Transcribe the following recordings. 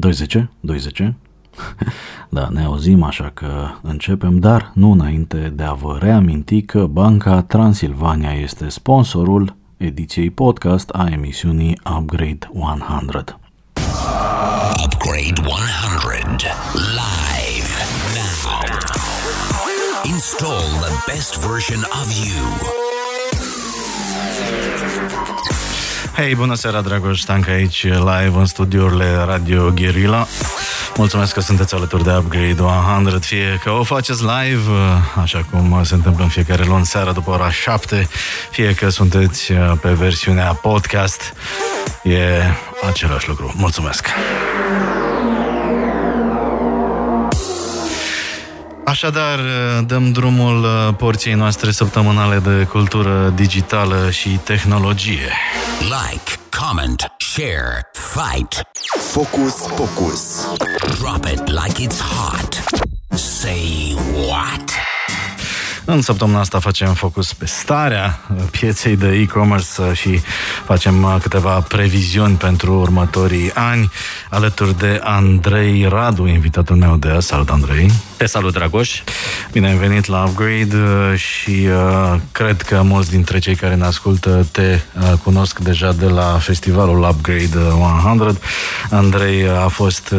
20? 20? Da, ne auzim, așa că începem, dar nu înainte de a vă reaminti că Banca Transilvania este sponsorul ediției podcast a emisiunii Upgrade 100. Upgrade 100 live now. Install the best version of you. Hei, bună seara, Dragoș Stanca aici, live în studiourile Radio Guerilla. Mulțumesc că sunteți alături de Upgrade 100, fie că o faceți live, așa cum se întâmplă în fiecare luni seara după ora 7, fie că sunteți pe versiunea podcast. E același lucru. Mulțumesc! Așadar, dăm drumul porției noastre săptămânale de cultură digitală și tehnologie. Like, comment, share, fight. Focus, focus. Drop it like it's hot. Say what? În săptămâna asta facem focus pe starea pieței de e-commerce și facem câteva previziuni pentru următorii ani alături de Andrei Radu, invitatul meu de azi. Salut, Andrei! Te salut, Dragoș! Bine ai venit la Upgrade și uh, cred că mulți dintre cei care ne ascultă te uh, cunosc deja de la festivalul Upgrade 100. Andrei a fost uh,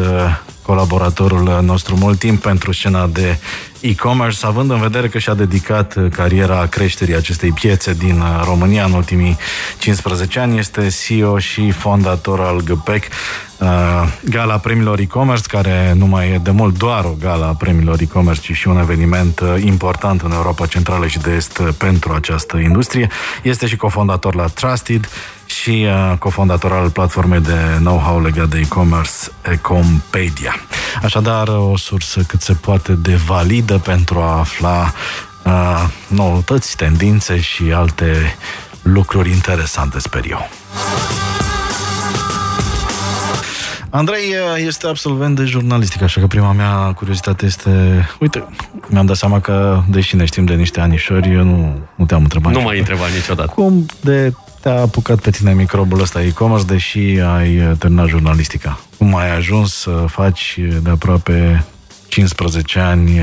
colaboratorul nostru mult timp pentru scena de e-commerce, având în vedere că și-a dedicat cariera creșterii acestei piețe din uh, România în ultimii 15 ani, este CEO și fondator al GPEC, uh, gala premiilor e-commerce, care nu mai e de mult doar o gala premiilor e-commerce, ci și un eveniment uh, important în Europa Centrală și de Est pentru această industrie. Este și cofondator la Trusted, și uh, cofondator al platformei de know-how legat de e-commerce Ecompedia. Așadar, o sursă cât se poate de validă pentru a afla uh, noutăți, tendințe și alte lucruri interesante, sper eu. Andrei uh, este absolvent de jurnalistică, așa că prima mea curiozitate este... Uite, mi-am dat seama că, deși ne știm de niște anișori, eu nu, nu te-am întrebat. Nu m-ai întrebat niciodată. Cum de te-a apucat pe tine microbul ăsta e-commerce, deși ai terminat jurnalistica? Cum ai ajuns să faci de aproape 15 ani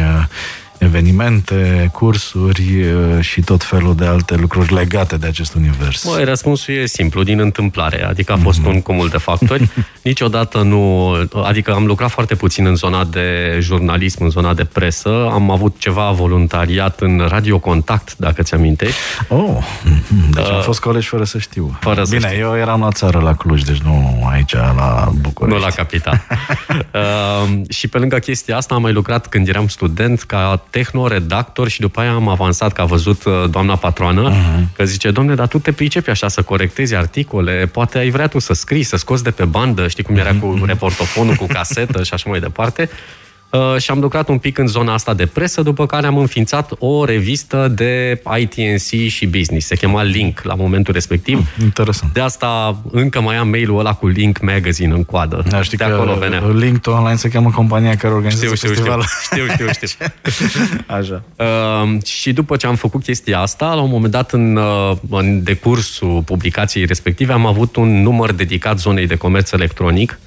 evenimente, cursuri și tot felul de alte lucruri legate de acest univers? Băi, răspunsul e simplu, din întâmplare. Adică a fost mm-hmm. un cumul de factori. Niciodată nu... Adică am lucrat foarte puțin în zona de jurnalism, în zona de presă. Am avut ceva voluntariat în Radio Contact, dacă ți amintești. Oh, mhm. deci uh, am fost colegi fără să știu. Fără Bine, să știu. eu eram la țară, la Cluj, deci nu aici, la București. Nu la capital. uh, și pe lângă chestia asta am mai lucrat când eram student ca tehnoredactor și după aia am avansat, că a văzut uh, doamna patroană, uh-huh. că zice, domne, dar tu te pricepi așa să corectezi articole, poate ai vrea tu să scrii, să scoți de pe bandă, știi cum era cu reportofonul, cu casetă și așa mai departe. Uh, și am lucrat un pic în zona asta de presă, după care am înființat o revistă de ITNC și business. Se chema Link la momentul respectiv. Mm, interesant. De asta încă mai am mailul ăla cu Link Magazine în coadă. Da, știi de că acolo venea. Link Online se cheamă compania care organizează știu, știu, festivalul. Știu, știu, știu. știu. Așa. Uh, și după ce am făcut chestia asta, la un moment dat în, uh, în decursul publicației respective am avut un număr dedicat zonei de comerț electronic.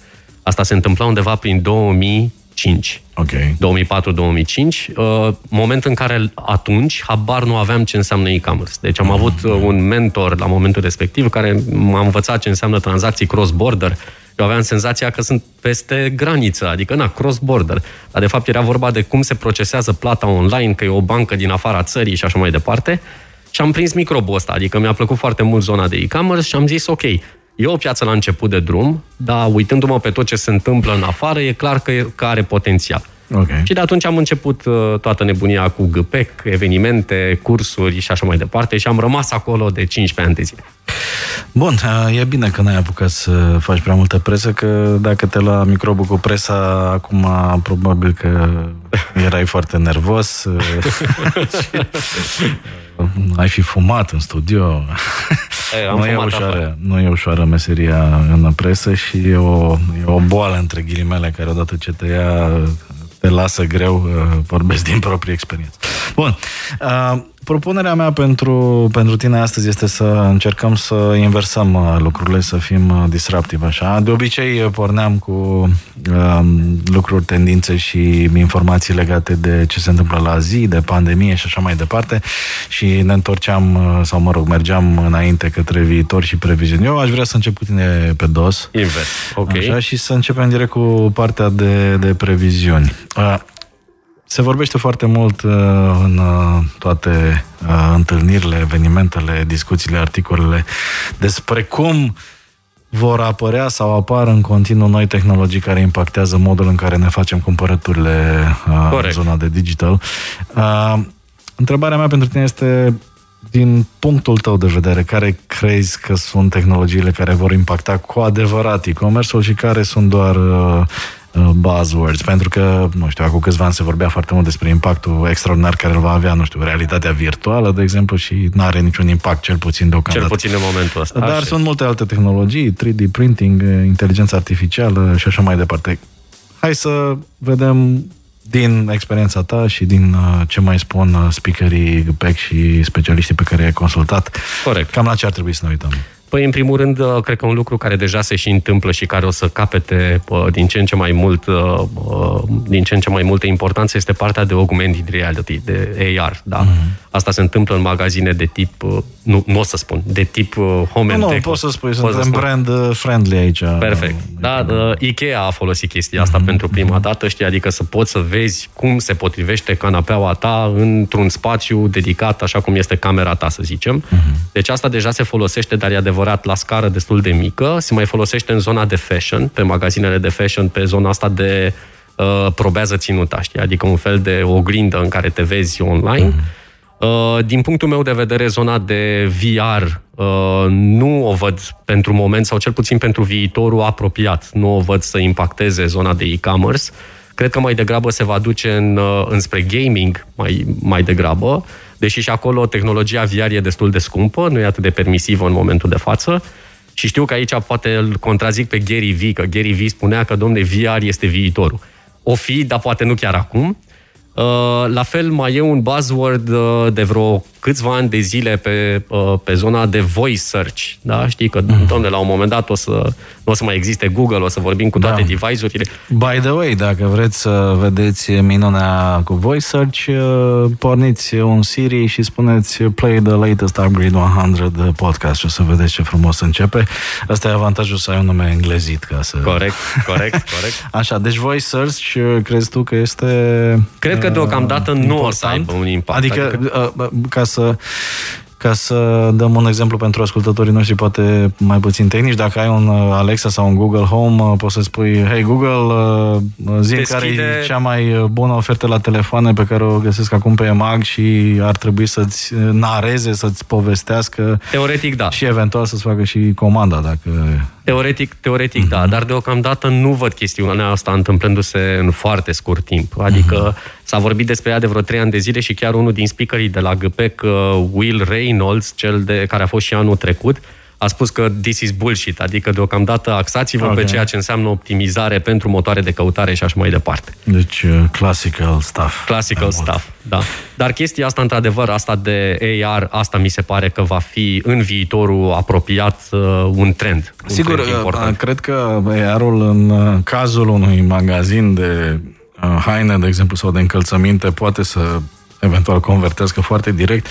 Asta se întâmpla undeva prin 2000 2005. Okay. 2004-2005, uh, moment în care atunci habar nu aveam ce înseamnă e-commerce. Deci am avut uh, un mentor la momentul respectiv care m-a învățat ce înseamnă tranzacții cross-border. Eu aveam senzația că sunt peste graniță, adică na, cross-border. Dar de fapt era vorba de cum se procesează plata online, că e o bancă din afara țării și așa mai departe. Și am prins microbul ăsta, adică mi-a plăcut foarte mult zona de e-commerce și am zis ok, E o piață la început de drum, dar uitându-mă pe tot ce se întâmplă în afară, e clar că, e, că are potențial. Okay. Și de atunci am început uh, toată nebunia cu GPEC, evenimente, cursuri și așa mai departe și am rămas acolo de 15 ani de zile. Bun, uh, e bine că n-ai apucat să faci prea multă presă, că dacă te la microbul cu presa, acum probabil că erai foarte nervos. ai fi fumat în studio. E, am nu, e ușoară, nu e ușoară meseria în presă și e o, e o boală între ghilimele care odată ce te ia te lasă greu, uh, vorbesc din proprie experiență. Bun. Uh, propunerea mea pentru, pentru tine astăzi este să încercăm să inversăm uh, lucrurile, să fim uh, disruptivi așa. De obicei porneam cu uh, lucruri, tendințe și informații legate de ce se întâmplă la zi, de pandemie și așa mai departe și ne întorceam, uh, sau mă rog, mergeam înainte către viitor și previziuni. Eu aș vrea să încep cu tine pe dos. Invers, ok. Așa, și să începem direct cu partea de, de previziuni. Uh, se vorbește foarte mult uh, în uh, toate uh, întâlnirile, evenimentele, discuțiile, articolele despre cum vor apărea sau apar în continuu noi tehnologii care impactează modul în care ne facem cumpărăturile uh, în zona de digital. Uh, întrebarea mea pentru tine este din punctul tău de vedere, care crezi că sunt tehnologiile care vor impacta cu adevărat e-commerce-ul și care sunt doar uh, Uh, buzzwords, pentru că, nu știu, acum câțiva ani se vorbea foarte mult despre impactul extraordinar care îl va avea, nu știu, realitatea virtuală, de exemplu, și nu are niciun impact, cel puțin deocamdată. Cel puțin în momentul ăsta. Dar așa. sunt multe alte tehnologii, 3D printing, uh, inteligența artificială și așa mai departe. Hai să vedem din experiența ta și din uh, ce mai spun speakerii PEC și specialiștii pe care i-ai consultat, Corect. cam la ce ar trebui să ne uităm. Păi, în primul rând, uh, cred că un lucru care deja se și întâmplă și care o să capete uh, din ce în ce mai mult, uh, din ce în ce mai multă importanță este partea de augmented reality, de AR, da? Mm-hmm. Asta se întâmplă în magazine de tip, nu, nu o să spun, de tip home nu, and Nu, poți să spui, suntem brand friendly aici. Perfect. Da, Ikea a folosit chestia asta mm-hmm. pentru prima dată, știi, adică să poți să vezi cum se potrivește canapeaua ta într-un spațiu dedicat, așa cum este camera ta, să zicem. Mm-hmm. Deci asta deja se folosește, dar e adevărat adevărat la scară destul de mică, se mai folosește în zona de fashion, pe magazinele de fashion, pe zona asta de uh, probează ținuta, știi? Adică un fel de oglindă în care te vezi online. Mm. Uh, din punctul meu de vedere, zona de VR uh, nu o văd pentru moment, sau cel puțin pentru viitorul apropiat, nu o văd să impacteze zona de e-commerce. Cred că mai degrabă se va duce în, uh, înspre gaming mai, mai degrabă deși și acolo tehnologia VR e destul de scumpă, nu e atât de permisivă în momentul de față. Și știu că aici poate îl contrazic pe Gary V, că Gary V spunea că, domne, VR este viitorul. O fi, dar poate nu chiar acum. Uh, la fel, mai e un buzzword uh, de vreo câțiva ani de zile pe, uh, pe zona de voice search. Da? Știi că, mm. domne, la un moment dat o să, nu o să mai existe Google, o să vorbim cu toate da. device-urile. By the way, dacă vreți să vedeți minunea cu voice search, porniți un Siri și spuneți play the latest upgrade 100 podcast și o să vedeți ce frumos începe. Asta e avantajul să ai un nume englezit ca să... Corect, corect, corect. Așa, deci voice search crezi tu că este... Cred că deocamdată uh, nu o să aibă un impact. Adică, adică... Uh, ca să ca să dăm un exemplu pentru ascultătorii noștri, poate mai puțin tehnici, dacă ai un uh, Alexa sau un Google Home, uh, poți să spui, hey Google, uh, zi Deschide... care e cea mai bună ofertă la telefoane pe care o găsesc acum pe EMAG și ar trebui să-ți nareze, să-ți povestească. Teoretic, da. Și eventual să-ți facă și comanda, dacă... Teoretic, teoretic, mm-hmm. da, mhm. dar deocamdată nu văd chestiunea asta întâmplându-se în foarte scurt timp. Adică mm-hmm S-a vorbit despre ea de vreo trei ani de zile și chiar unul din speakerii de la GPEC, uh, Will Reynolds, cel de, care a fost și anul trecut, a spus că this is bullshit, adică deocamdată axați-vă okay. pe ceea ce înseamnă optimizare pentru motoare de căutare și așa mai departe. Deci uh, classical stuff. Classical stuff, da. Dar chestia asta, într-adevăr, asta de AR, asta mi se pare că va fi în viitorul apropiat uh, un trend. Un Sigur, trend important. cred că AR-ul în cazul unui magazin de haine, de exemplu, sau de încălțăminte, poate să eventual convertească foarte direct,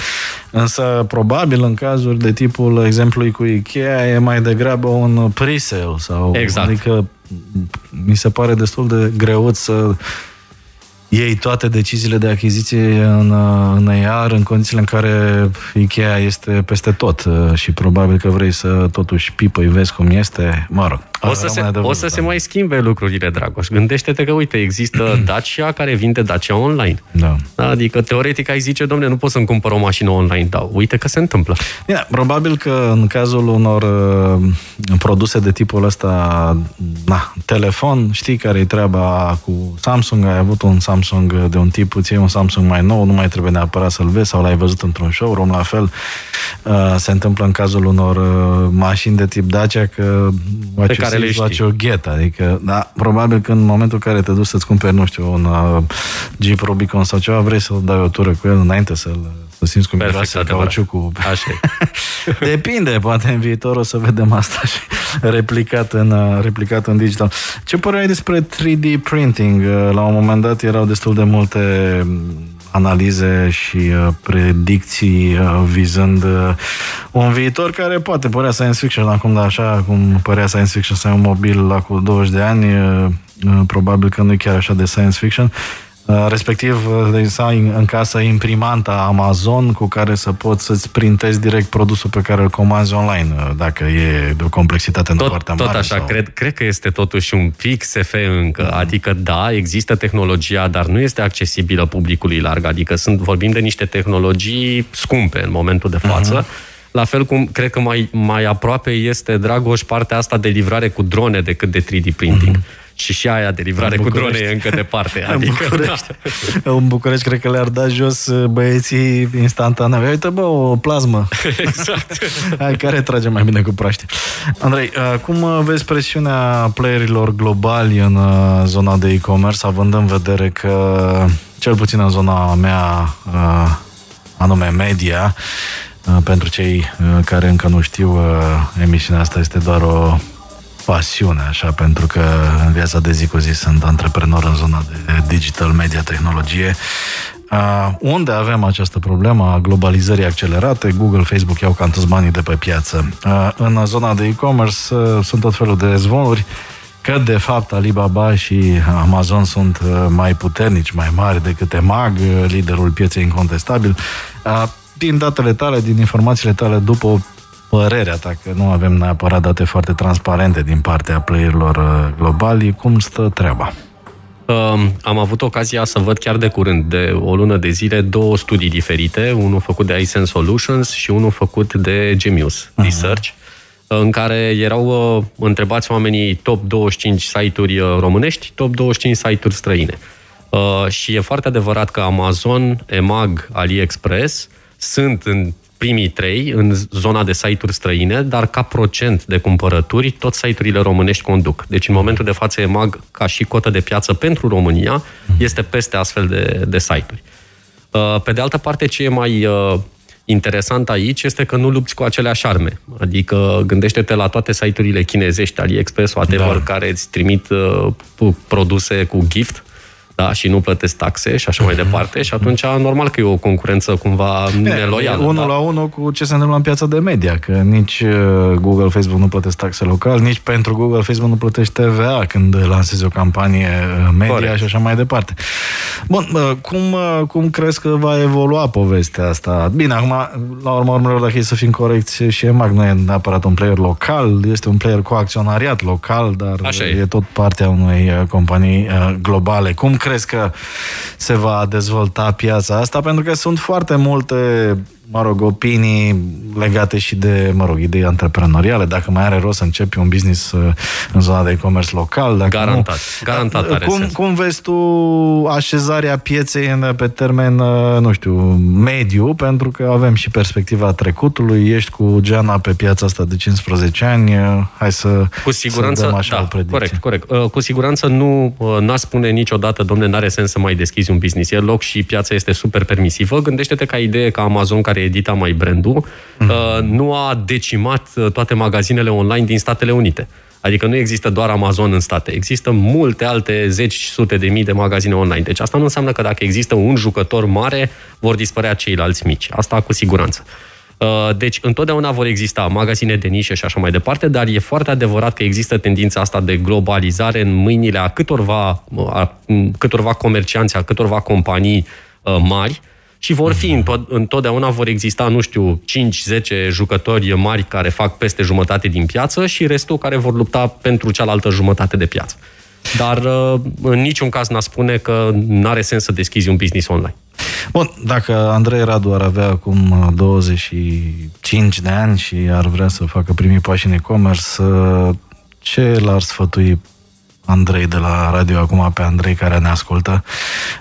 însă probabil în cazuri de tipul exemplului cu Ikea e mai degrabă un pre-sale sau exact. adică mi se pare destul de greuț să iei toate deciziile de achiziție în, în AR în condițiile în care Ikea este peste tot și probabil că vrei să totuși pipă vezi cum este, mă rog. O să, se, o să se mai schimbe lucrurile, Dragoș. Gândește-te că, uite, există Dacia care vinde Dacia online. Da. Adică, teoretic, ai zice, domne, nu pot să-mi cumpăr o mașină online. Da, uite că se întâmplă. Bine, probabil că în cazul unor uh, produse de tipul ăsta, na, telefon, știi care e treaba cu Samsung, ai avut un Samsung de un tip, îți un Samsung mai nou, nu mai trebuie neapărat să-l vezi sau l-ai văzut într-un showroom, la fel uh, se întâmplă în cazul unor uh, mașini de tip Dacia, că pe care care le știi. Faci o ghetă, adică, da, probabil că în momentul în care te duci să-ți cumperi, nu știu, un uh, Jeep Rubicon sau ceva, vrei să dai o tură cu el înainte să-l să simți cum miroase cauciucul. Așa Depinde, poate în viitor o să vedem asta și replicat în, uh, replicat în digital. Ce părere ai despre 3D printing? Uh, la un moment dat erau destul de multe analize și uh, predicții uh, vizând uh, un viitor care poate părea science fiction acum, dar așa cum părea science fiction să ai un mobil la cu 20 de ani, probabil că nu e chiar așa de science fiction. Uh, respectiv uh, să ai în casă imprimanta Amazon cu care să poți să-ți printezi direct produsul pe care îl comanzi online, uh, dacă e de o complexitate tot, foarte mare. Tot așa, sau... cred, cred că este totuși un pic SF încă, mm. adică da, există tehnologia, dar nu este accesibilă publicului larg, adică sunt, vorbim de niște tehnologii scumpe în momentul de față, mm-hmm. La fel cum cred că mai, mai aproape este, Dragoș, partea asta de livrare cu drone decât de 3D printing. Mm-hmm. Și și aia de livrare cu drone e încă departe. Adică, în, București, da. în București cred că le-ar da jos uh, băieții instantaneu. Uite, bă, o plasmă. Exact. Hai, care trage mai bine cu praște. Andrei, uh, cum uh, vezi presiunea playerilor globali în zona de e-commerce, având în vedere că, cel puțin în zona mea, anume media, pentru cei care încă nu știu, emisiunea asta este doar o pasiune, așa, pentru că în viața de zi cu zi sunt antreprenor în zona de digital media tehnologie, Uh, unde avem această problemă a globalizării accelerate, Google, Facebook iau cam toți banii de pe piață. Uh, în zona de e-commerce uh, sunt tot felul de zvonuri că de fapt Alibaba și Amazon sunt uh, mai puternici, mai mari decât EMAG, uh, liderul pieței incontestabil. Uh, din datele tale, din informațiile tale, după părerea ta că nu avem neapărat date foarte transparente din partea playerilor uh, globali. Cum stă treaba? Um, am avut ocazia să văd chiar de curând, de o lună de zile, două studii diferite, unul făcut de iSense Solutions și unul făcut de Gemius uh-huh. Research, în care erau uh, întrebați oamenii top 25 site-uri uh, românești, top 25 site-uri străine. Uh, și e foarte adevărat că Amazon, EMAG, AliExpress sunt în primii trei în zona de site-uri străine, dar ca procent de cumpărături, tot site-urile românești conduc. Deci în momentul de față EMAG, ca și cotă de piață pentru România, este peste astfel de, de site-uri. Uh, pe de altă parte, ce e mai uh, interesant aici este că nu lupți cu aceleași arme. Adică gândește-te la toate site-urile chinezești, AliExpress, whatever, da. care îți trimit uh, produse cu gift, da, și nu plătesc taxe și așa mai mhm. departe și atunci normal că e o concurență cumva neloială. Unul da? la unul cu ce se întâmplă în piața de media, că nici uh, Google, Facebook nu plătesc taxe local, nici pentru Google, Facebook nu plătește TVA când lansezi o campanie uh, media Corect. și așa mai departe. Bun, uh, cum, cum crezi că va evolua povestea asta? Bine, acum, la urmă urmelor, dacă e să fim corecți, și EMAG nu e neapărat un player local, este un player cu acționariat local, dar așa e. e tot partea unei companii globale. Cum crezi crezi că se va dezvolta piața asta? Pentru că sunt foarte multe mă rog, opinii legate și de, mă rog, idei antreprenoriale, dacă mai are rost să începi un business uh, în zona de e-commerce local. Dacă garantat, nu, garantat are cum, sens. cum vezi tu așezarea pieței în, pe termen, uh, nu știu, mediu, pentru că avem și perspectiva trecutului, ești cu Geana pe piața asta de 15 ani, uh, hai să, cu siguranță, să dăm așa da, o predicție. Corect, corect. Cu siguranță nu n-aș spune niciodată, domne, n-are sens să mai deschizi un business. E loc și piața este super permisivă. Gândește-te ca idee ca Amazon, care edita mai brandul, mm-hmm. nu a decimat uh, toate magazinele online din Statele Unite. Adică nu există doar Amazon în state, există multe alte zeci, sute de mii de magazine online. Deci asta nu înseamnă că dacă există un jucător mare, vor dispărea ceilalți mici. Asta cu siguranță. Uh, deci, întotdeauna vor exista magazine de nișe și așa mai departe, dar e foarte adevărat că există tendința asta de globalizare în mâinile a câtorva, a câtorva comercianți, a câtorva companii mari, și vor fi, întotdeauna vor exista, nu știu, 5-10 jucători mari care fac peste jumătate din piață și restul care vor lupta pentru cealaltă jumătate de piață. Dar uh, în niciun caz n-a spune că nu are sens să deschizi un business online. Bun, dacă Andrei Radu ar avea acum 25 de ani și ar vrea să facă primii pași în e-commerce, uh, ce l-ar sfătui Andrei de la radio acum pe Andrei care ne ascultă,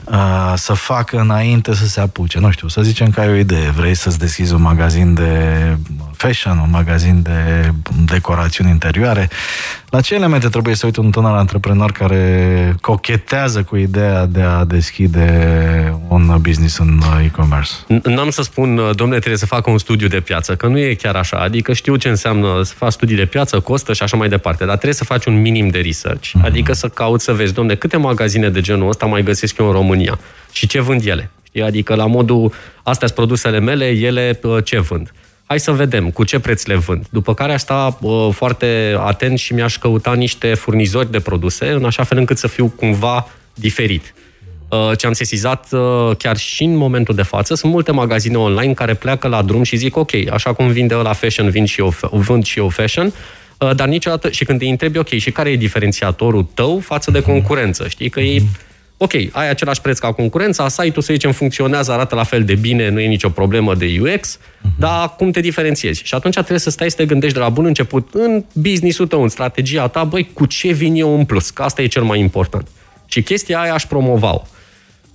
uh, să facă înainte să se apuce. Nu știu, să zicem că ai o idee, vrei să-ți deschizi un magazin de fashion, un magazin de decorațiuni interioare, La ce elemente trebuie să uite un tânăr antreprenor care cochetează cu ideea de a deschide un business în e-commerce? N-am să spun, domnule, trebuie să facă un studiu de piață, că nu e chiar așa. Adică știu ce înseamnă să faci studii de piață, costă și așa mai departe, dar trebuie să faci un minim de research. Mm-hmm. Adică să cauți să vezi, domnule, câte magazine de genul ăsta mai găsesc eu în România și ce vând ele. Știi? Adică la modul, astea sunt produsele mele, ele ce vând hai să vedem cu ce preț le vând. După care aș sta uh, foarte atent și mi-aș căuta niște furnizori de produse, în așa fel încât să fiu cumva diferit. Uh, ce am sesizat uh, chiar și în momentul de față, sunt multe magazine online care pleacă la drum și zic, ok, așa cum vinde la fashion, vând și eu, vând și eu fashion, uh, dar niciodată, și când te întrebi, ok, și care e diferențiatorul tău față de concurență? Știi că ei ok, ai același preț ca concurența, site-ul, să zicem, funcționează, arată la fel de bine, nu e nicio problemă de UX, uh-huh. dar cum te diferențiezi? Și atunci trebuie să stai să te gândești de la bun început în business-ul tău, în strategia ta, băi, cu ce vin eu în plus? Că asta e cel mai important. Și chestia aia aș promova-o.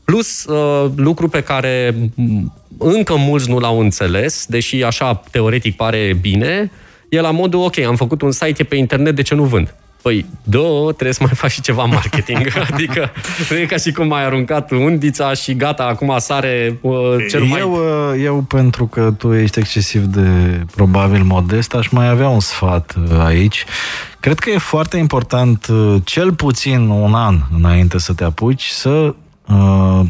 Plus, uh, lucru pe care încă mulți nu l-au înțeles, deși așa teoretic pare bine, e la modul, ok, am făcut un site pe internet, de ce nu vând? Păi, două, trebuie să mai faci și ceva marketing. adică nu e ca și cum ai aruncat undița și gata, acum sare uh, cel mai... Eu, uh, eu, pentru că tu ești excesiv de, probabil, modest, aș mai avea un sfat uh, aici. Cred că e foarte important, uh, cel puțin un an înainte să te apuci, să uh,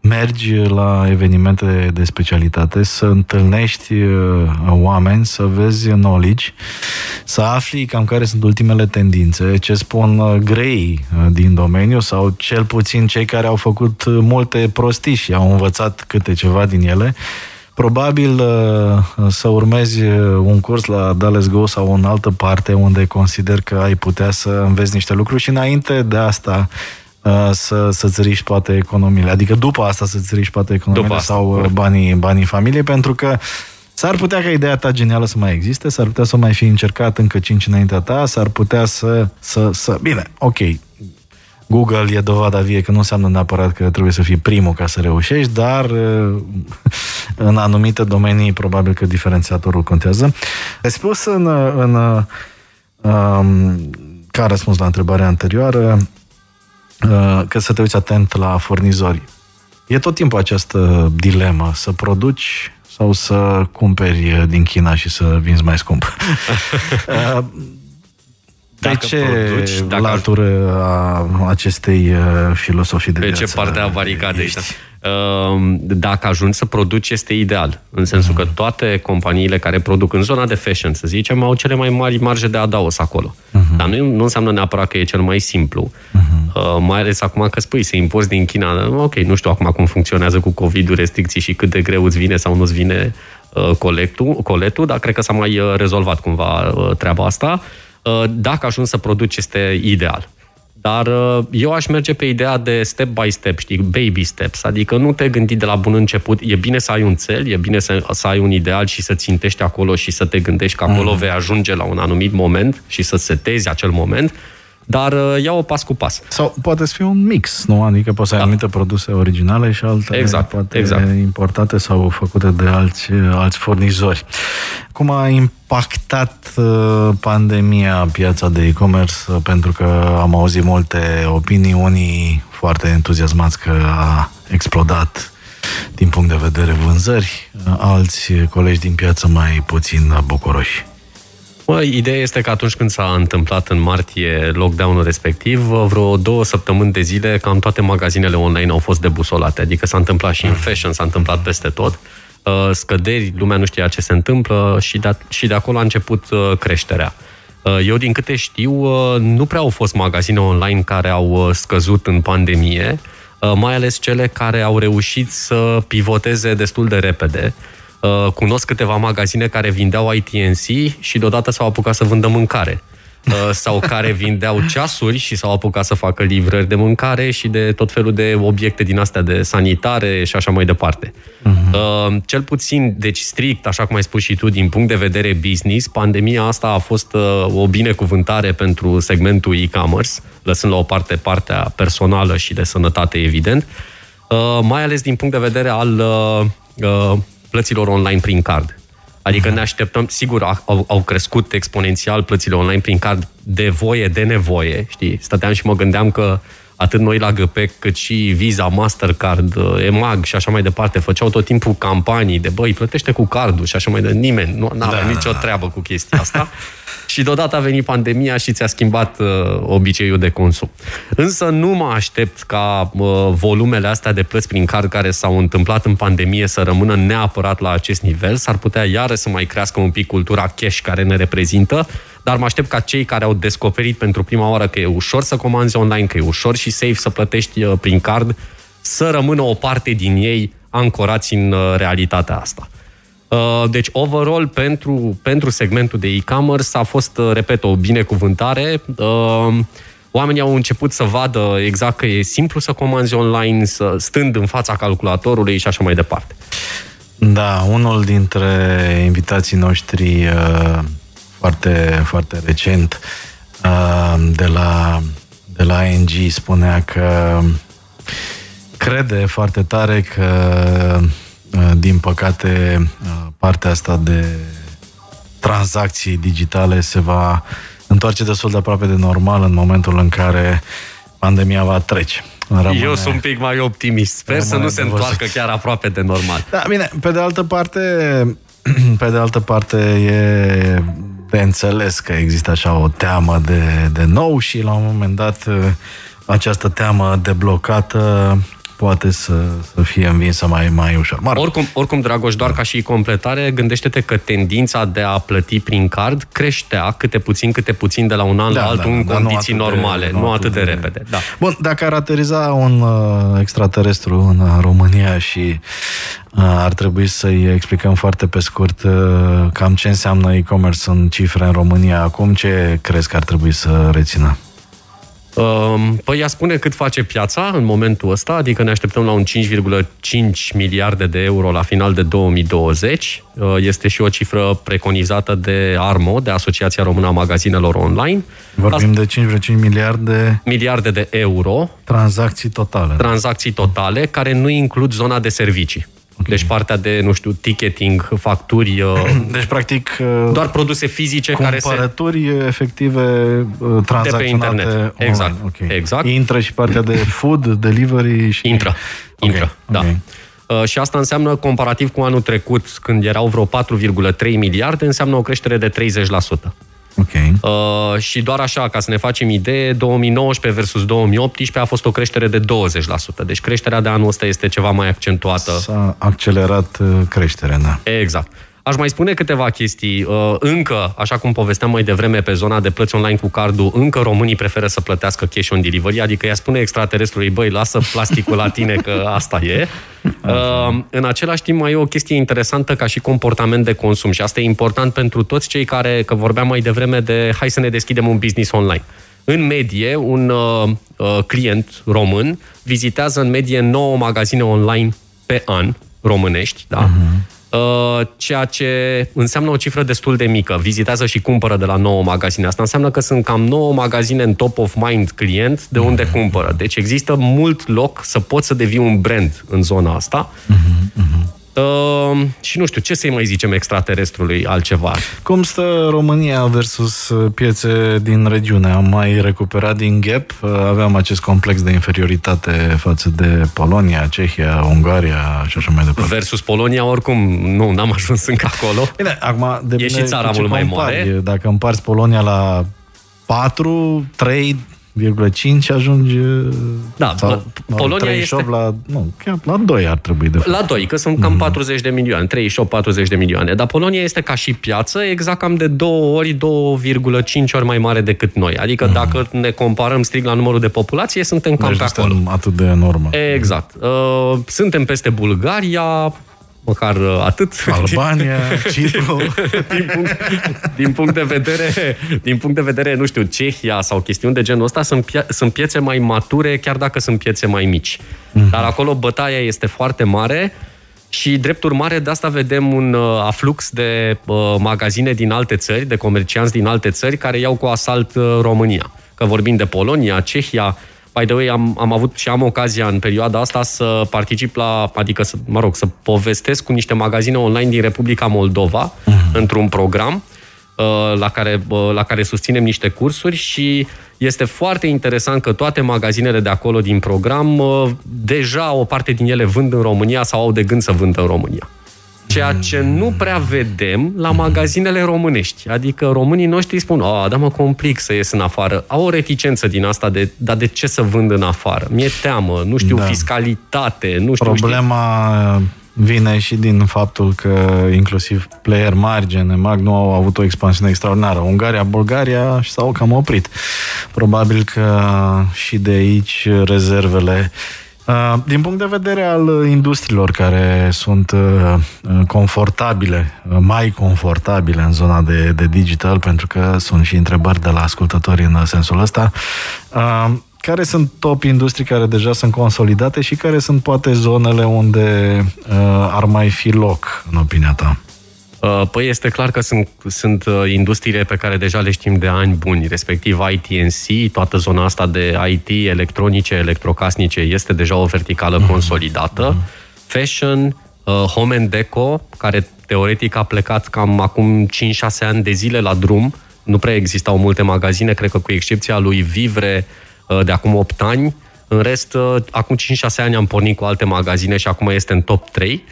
mergi la evenimente de specialitate, să întâlnești uh, oameni, să vezi knowledge, să afli cam care sunt ultimele tendințe, ce spun uh, grei uh, din domeniu sau cel puțin cei care au făcut multe prostii și au învățat câte ceva din ele. Probabil să urmezi un curs la Dallas Go sau în altă parte unde consider că ai putea să înveți niște lucruri și înainte de asta Uh, să, să-ți riști poate economiile. Adică după asta să-ți riști poate economiile după sau asta, uh, banii, banii familiei, pentru că S-ar putea ca ideea ta genială să mai existe, s-ar putea să mai fi încercat încă cinci înaintea ta, s-ar putea să, să, să... Bine, ok, Google e dovada vie că nu înseamnă neapărat că trebuie să fii primul ca să reușești, dar uh, în anumite domenii probabil că diferențiatorul contează. Ai spus în, în um, ca răspuns la întrebarea anterioară, Uh, că să te uiți atent la furnizori. E tot timpul această dilemă, să produci sau să cumperi din China și să vinzi mai scump. Uh, de dacă ce produci, dacă latură a acestei uh, filosofii de Pe viață ce parte a baricadei ești? Ehm, dacă ajungi să produci, este ideal. În sensul că toate companiile care produc în zona de fashion, să zicem, au cele mai mari marje de adaos acolo. Uh-huh. Dar nu, nu înseamnă neapărat că e cel mai simplu. Uh-huh. Uh, mai ales acum că spui, se impozi din China. Ok, nu știu acum cum funcționează cu COVID-ul, restricții și cât de greu îți vine sau nu-ți vine uh, colectul, coletul, dar cred că s-a mai uh, rezolvat cumva uh, treaba asta. Uh, dacă ajungi să produci, este ideal. Dar uh, eu aș merge pe ideea de step by step, știi, baby steps, adică nu te gândi de la bun început, e bine să ai un cel, e bine să, să ai un ideal și să țintești acolo și să te gândești că acolo mm. vei ajunge la un anumit moment și să setezi acel moment, dar uh, ia-o pas cu pas. Sau poate să fie un mix, nu? Adică poți să ai da. anumite produse originale și altele exact, poate exact. importate sau făcute de alți, alți furnizori. Cum a impactat uh, pandemia piața de e-commerce? Pentru că am auzit multe opinii, unii foarte entuziasmați că a explodat din punct de vedere vânzări, alți colegi din piață mai puțin bucuroși. Bă, ideea este că atunci când s-a întâmplat în martie lockdown-ul respectiv, vreo două săptămâni de zile, cam toate magazinele online au fost debusolate. Adică s-a întâmplat și în fashion, s-a întâmplat peste tot. Uh, scăderi, lumea nu știa ce se întâmplă și de, și de acolo a început uh, creșterea. Uh, eu, din câte știu, nu prea au fost magazine online care au scăzut în pandemie, mai ales cele care au reușit să pivoteze destul de repede. Uh, cunosc câteva magazine care vindeau ITNC și deodată s-au apucat să vândă mâncare. Uh, sau care vindeau ceasuri și s-au apucat să facă livrări de mâncare și de tot felul de obiecte din astea de sanitare și așa mai departe. Uh-huh. Cel puțin, deci strict, așa cum ai spus și tu, din punct de vedere business, pandemia asta a fost uh, o binecuvântare pentru segmentul e-commerce, lăsând la o parte partea personală și de sănătate, evident, mai ales din punct de vedere al plăților online prin card. Adică ne așteptăm, sigur, au, au crescut exponențial plățile online prin card de voie, de nevoie, știi? Stăteam și mă gândeam că atât noi la GPEC, cât și Visa, Mastercard, EMAG și așa mai departe, făceau tot timpul campanii de, băi, plătește cu cardul și așa mai departe. Nimeni nu avea da. nicio treabă cu chestia asta. și deodată a venit pandemia și ți-a schimbat uh, obiceiul de consum. Însă nu mă aștept ca uh, volumele astea de plăți prin card care s-au întâmplat în pandemie să rămână neapărat la acest nivel. S-ar putea iară să mai crească un pic cultura cash care ne reprezintă, dar mă aștept ca cei care au descoperit pentru prima oară că e ușor să comanzi online, că e ușor și safe să plătești uh, prin card, să rămână o parte din ei ancorați în uh, realitatea asta. Uh, deci, overall, pentru, pentru segmentul de e-commerce a fost, uh, repet, o binecuvântare. Uh, oamenii au început să vadă exact că e simplu să comanzi online, să stând în fața calculatorului și așa mai departe. Da, unul dintre invitații noștri foarte, foarte recent de la, de la ING spunea că crede foarte tare că Uh, din păcate, uh, partea asta de tranzacții digitale se va întoarce destul de aproape de normal în momentul în care pandemia va trece. Rămâne, Eu sunt un pic mai optimist. Sper să nu se întoarcă chiar aproape de normal. Da, bine, pe de altă parte, pe de altă parte e de înțeles că există așa o teamă de, de nou și la un moment dat uh, această teamă deblocată poate să, să fie învinsă mai, mai ușor. Marc. Oricum, oricum, Dragoș, doar ca și completare, gândește-te că tendința de a plăti prin card creștea câte puțin, câte puțin de la un an da, la altul da, în da, condiții nu normale, de, nu, nu atât de, de repede. Da. Bun, dacă ar ateriza un uh, extraterestru în uh, România și uh, ar trebui să-i explicăm foarte pe scurt uh, cam ce înseamnă e-commerce în cifre în România acum, ce crezi că ar trebui să rețină? Ehm, păi ea spune cât face piața în momentul ăsta, adică ne așteptăm la un 5,5 miliarde de euro la final de 2020. Ehm, este și o cifră preconizată de ARMO, de Asociația Română a Magazinelor Online. Vorbim de 5,5 miliarde... Miliarde de euro. Tranzacții totale. Tranzacții totale, care nu includ zona de servicii. Okay. Deci partea de, nu știu, ticketing, facturi... Uh, deci, practic... Uh, doar produse fizice care se... Cumpărături efective tranzacționate de pe internet. Online. Exact. Okay. exact. Intră și partea de food, delivery și... Intră. Intră, okay. da. Okay. și asta înseamnă, comparativ cu anul trecut, când erau vreo 4,3 miliarde, înseamnă o creștere de 30%. Okay. Uh, și doar așa, ca să ne facem idee, 2019 versus 2018 a fost o creștere de 20%. Deci creșterea de anul ăsta este ceva mai accentuată. S-a accelerat uh, creșterea, da. Exact. Aș mai spune câteva chestii. Uh, încă, așa cum povesteam mai devreme pe zona de plăți online cu cardul, încă românii preferă să plătească cash on delivery, adică ea spune extraterestrului, băi, lasă plasticul la tine că asta e. Uh, în același timp mai e o chestie interesantă ca și comportament de consum și asta e important pentru toți cei care, că vorbeam mai devreme de hai să ne deschidem un business online. În medie, un uh, uh client român vizitează în medie 9 magazine online pe an românești, da? Uh-huh Uh, ceea ce înseamnă o cifră destul de mică. Vizitează și cumpără de la 9 magazine. Asta înseamnă că sunt cam 9 magazine în top of mind client de unde uh-huh. cumpără. Deci există mult loc să poți să devii un brand în zona asta. Uh-huh, uh-huh. Uh, și nu știu, ce să-i mai zicem extraterestrului altceva? Cum stă România versus uh, piețe din regiune? Am mai recuperat din gap? Uh, aveam acest complex de inferioritate față de Polonia, Cehia, Ungaria și așa mai departe. Versus Polonia, oricum, nu, n-am ajuns încă acolo. Bine, acum, de e și țara mult mai mare. Dacă împarți Polonia la 4, 3, 0,5 ajungi da, sau, Polonia este... la, nu, chiar la 2 ar trebui de fapt. La 2, că sunt cam mm. 40 de milioane, 38-40 de milioane. Dar Polonia este ca și piață exact cam de 2 ori, 2,5 ori mai mare decât noi. Adică mm. dacă ne comparăm strict la numărul de populație, suntem cam deci pe acolo. atât de enormă. Exact. Uh, suntem peste Bulgaria, măcar uh, atât. Albania, Cipru. din, punct, din, punct de vedere, din punct de vedere, nu știu, Cehia sau chestiuni de genul ăsta, sunt, pie- sunt piețe mai mature, chiar dacă sunt piețe mai mici. Mm-hmm. Dar acolo bătaia este foarte mare și, drept urmare, de asta vedem un uh, aflux de uh, magazine din alte țări, de comercianți din alte țări, care iau cu asalt uh, România. Că vorbim de Polonia, Cehia, By the way, am, am avut și am ocazia în perioada asta să particip la, adică să, mă rog, să povestesc cu niște magazine online din Republica Moldova uh-huh. într-un program uh, la care, uh, la care susținem niște cursuri și este foarte interesant că toate magazinele de acolo din program uh, deja o parte din ele vând în România sau au de gând să vândă în România ceea ce nu prea vedem la magazinele românești. Adică românii noștri spun, a, da mă complic să ies în afară. Au o reticență din asta de, dar de ce să vând în afară? Mi-e teamă, nu știu, da. fiscalitate, nu știu. Problema știu. vine și din faptul că inclusiv player mari, gen Mag, nu au avut o expansiune extraordinară. Ungaria, Bulgaria și s-au cam oprit. Probabil că și de aici rezervele Uh, din punct de vedere al industriilor care sunt uh, confortabile, mai confortabile în zona de, de digital, pentru că sunt și întrebări de la ascultători în sensul ăsta, uh, care sunt top industrii care deja sunt consolidate și care sunt poate zonele unde ar mai fi loc, în opinia ta? Uh, păi este clar că sunt, sunt uh, industriile pe care deja le știm de ani buni, respectiv ITNC, toată zona asta de IT, electronice, electrocasnice, este deja o verticală mm-hmm. consolidată. Mm-hmm. Fashion, uh, Home and Deco, care teoretic a plecat cam acum 5-6 ani de zile la drum, nu prea existau multe magazine, cred că cu excepția lui Vivre de acum 8 ani, în rest, acum 5-6 ani am pornit cu alte magazine și acum este în top 3.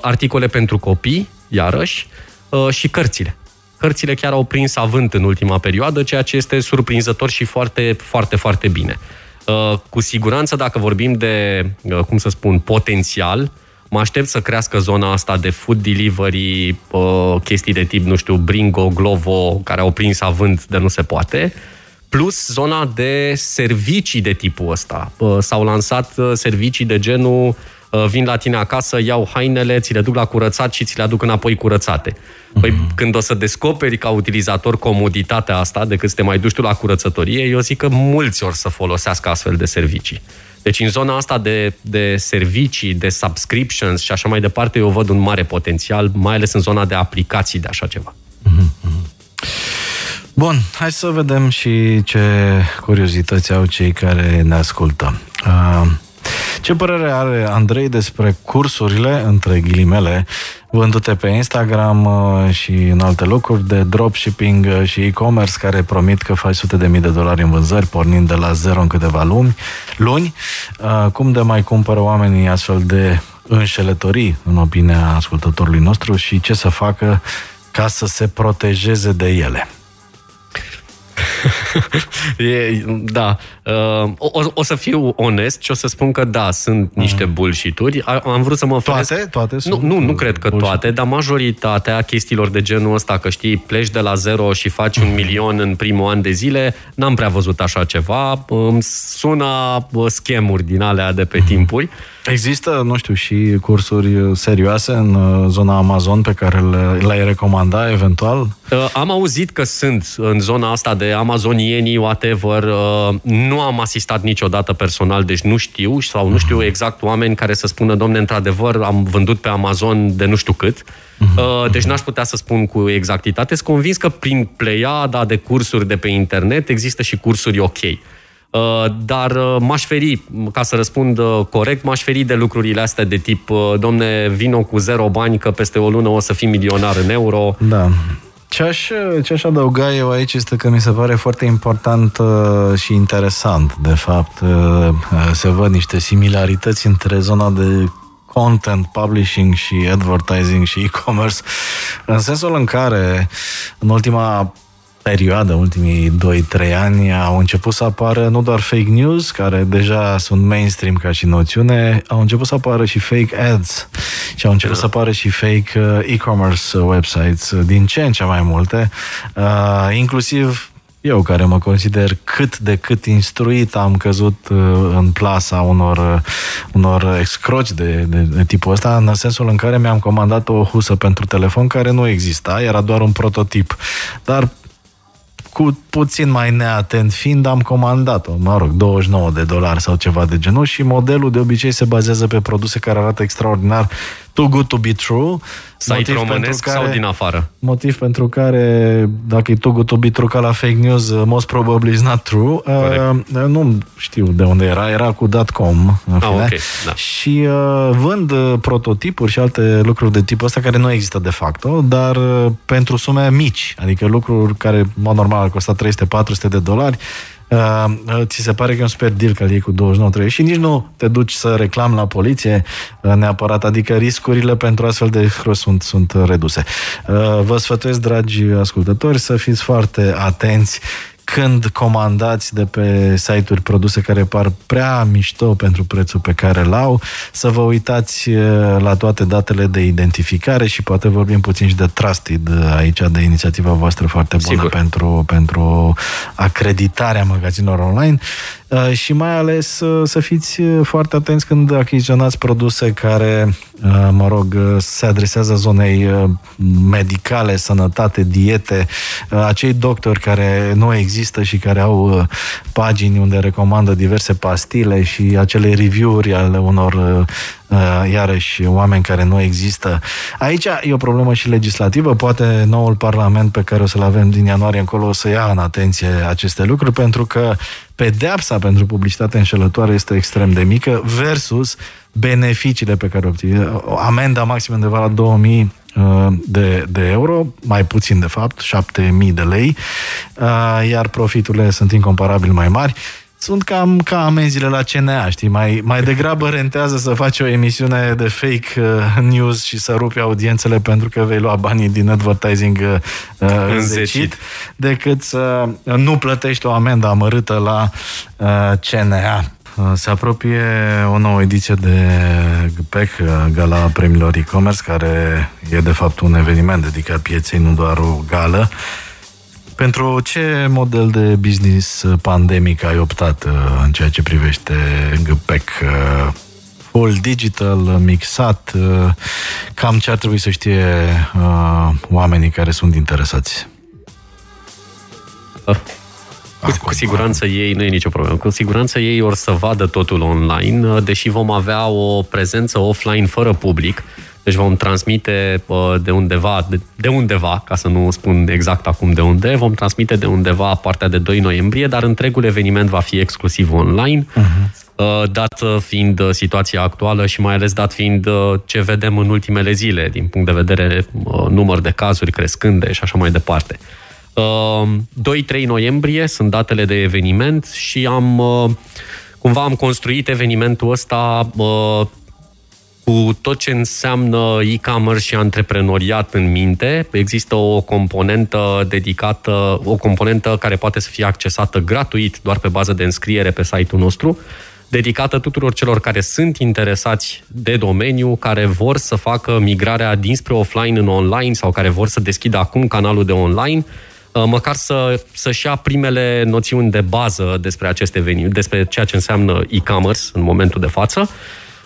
Articole pentru copii, iarăși, uh, și cărțile. Cărțile chiar au prins avânt în ultima perioadă, ceea ce este surprinzător și foarte, foarte, foarte bine. Uh, cu siguranță, dacă vorbim de, uh, cum să spun, potențial, mă aștept să crească zona asta de food delivery, chestii de tip, nu știu, Bringo, Glovo, care au prins avânt de nu se poate, plus zona de servicii de tipul ăsta. S-au lansat servicii de genul Uh, vin la tine acasă, iau hainele, ți le duc la curățat și ți le aduc înapoi curățate. Păi mm-hmm. când o să descoperi ca utilizator comoditatea asta, decât să te mai duci tu la curățătorie, eu zic că mulți or să folosească astfel de servicii. Deci în zona asta de, de servicii, de subscriptions și așa mai departe, eu văd un mare potențial, mai ales în zona de aplicații de așa ceva. Mm-hmm. Bun, hai să vedem și ce curiozități au cei care ne ascultă. Uh, ce părere are Andrei despre cursurile, între ghilimele, vândute pe Instagram uh, și în alte locuri de dropshipping uh, și e-commerce care promit că faci sute de mii de dolari în vânzări pornind de la zero în câteva luni, luni. Uh, cum de mai cumpără oamenii astfel de înșelătorii, în opinia ascultătorului nostru, și ce să facă ca să se protejeze de ele? e, da. Uh, o, o să fiu onest și o să spun că da, sunt niște mm. bullshit-uri. Am vrut să mă oferesc... Toate? Toate sunt nu, nu, nu cred că bullshit. toate, dar majoritatea chestiilor de genul ăsta, că știi, pleci de la zero și faci mm. un milion în primul an de zile, n-am prea văzut așa ceva. Îmi sună schemuri din alea de pe mm. timpuri. Există, nu știu, și cursuri serioase în uh, zona Amazon pe care le, le-ai recomanda eventual? Uh, am auzit că sunt în zona asta de amazonienii, whatever. Uh, nu am asistat niciodată personal, deci nu știu sau nu știu exact oameni care să spună, domne, într-adevăr, am vândut pe Amazon de nu știu cât. Deci n-aș putea să spun cu exactitate. Sunt convins că prin pleiada de cursuri de pe internet există și cursuri ok. Uh, dar uh, m-aș feri, ca să răspund uh, corect, m-aș feri de lucrurile astea de tip, domne, vino cu zero bani că peste o lună o să fii milionar în euro. Da. Ce aș, ce aș adăuga eu aici este că mi se pare foarte important și interesant, de fapt, se văd niște similarități între zona de content publishing și advertising și e-commerce, în sensul în care în ultima perioadă, ultimii 2-3 ani, au început să apară nu doar fake news, care deja sunt mainstream ca și noțiune, au început să apară și fake ads și au început să apară și fake uh, e-commerce websites, uh, din ce în ce mai multe, uh, inclusiv eu care mă consider cât de cât instruit am căzut uh, în plasa unor, uh, unor excroci de, de, de tipul ăsta, în sensul în care mi-am comandat o husă pentru telefon care nu exista, era doar un prototip. Dar cu puțin mai neatent fiind, am comandat-o, mă rog, 29 de dolari sau ceva de genul și modelul de obicei se bazează pe produse care arată extraordinar too good to be true, Site românesc care, sau din afară? Motiv pentru care, dacă e too good to be true ca la fake news, uh, most probably is not true. Uh, nu știu de unde era, era cu .com. În ah, okay, da. Și uh, vând uh, prototipuri și alte lucruri de tipul ăsta care nu există de facto, dar uh, pentru sume mici, adică lucruri care, în mod normal, ar costa 300-400 de dolari, Uh, ți se pare că e un super deal că iei cu 29 și nici nu te duci să reclami la poliție uh, neapărat, adică riscurile pentru astfel de hros sunt, sunt reduse. Uh, vă sfătuiesc, dragi ascultători, să fiți foarte atenți când comandați de pe site-uri produse care par prea mișto pentru prețul pe care l-au, să vă uitați la toate datele de identificare și poate vorbim puțin și de Trusted aici, de inițiativa voastră foarte bună pentru, pentru acreditarea magazinelor online. Uh, și mai ales uh, să fiți uh, foarte atenți când achiziționați produse care, mă rog, se adresează zonei medicale, sănătate, diete, acei doctori care nu există și care au pagini unde recomandă diverse pastile și acele review-uri ale unor iarăși oameni care nu există. Aici e o problemă și legislativă, poate noul parlament pe care o să-l avem din ianuarie încolo o să ia în atenție aceste lucruri, pentru că pedeapsa pentru publicitatea înșelătoare este extrem de mică versus beneficiile pe care obții. Amenda maximă undeva la 2000 uh, de, de euro, mai puțin de fapt, 7000 de lei, uh, iar profiturile sunt incomparabil mai mari sunt cam ca amenziile la CNA, știi? Mai, mai degrabă rentează să faci o emisiune de fake uh, news și să rupi audiențele pentru că vei lua banii din advertising uh, uh înzecit, decât să nu plătești o amendă amărâtă la uh, CNA. Uh, se apropie o nouă ediție de GPEC, uh, Gala Premiilor E-Commerce, care e de fapt un eveniment dedicat pieței, nu doar o gală. Pentru ce model de business pandemic ai optat uh, în ceea ce privește GPEC? Uh, full digital, mixat, uh, cam ce ar trebui să știe oamenii care sunt interesați? Cu, Acum, cu siguranță ei, nu e nicio problemă, cu siguranță ei or să vadă totul online, deși vom avea o prezență offline fără public, deci vom transmite uh, de undeva, de, de undeva, ca să nu spun exact acum de unde, vom transmite de undeva partea de 2 noiembrie, dar întregul eveniment va fi exclusiv online, uh-huh. dat fiind situația actuală și mai ales dat fiind uh, ce vedem în ultimele zile, din punct de vedere uh, număr de cazuri crescânde și așa mai departe. 2-3 noiembrie sunt datele de eveniment și am cumva am construit evenimentul ăsta cu tot ce înseamnă e-commerce și antreprenoriat în minte. Există o componentă dedicată, o componentă care poate să fie accesată gratuit doar pe bază de înscriere pe site-ul nostru, dedicată tuturor celor care sunt interesați de domeniu, care vor să facă migrarea dinspre offline în online sau care vor să deschidă acum canalul de online, uh, măcar să, să-și ia primele noțiuni de bază despre acest eveniment, despre ceea ce înseamnă e-commerce în momentul de față Uh,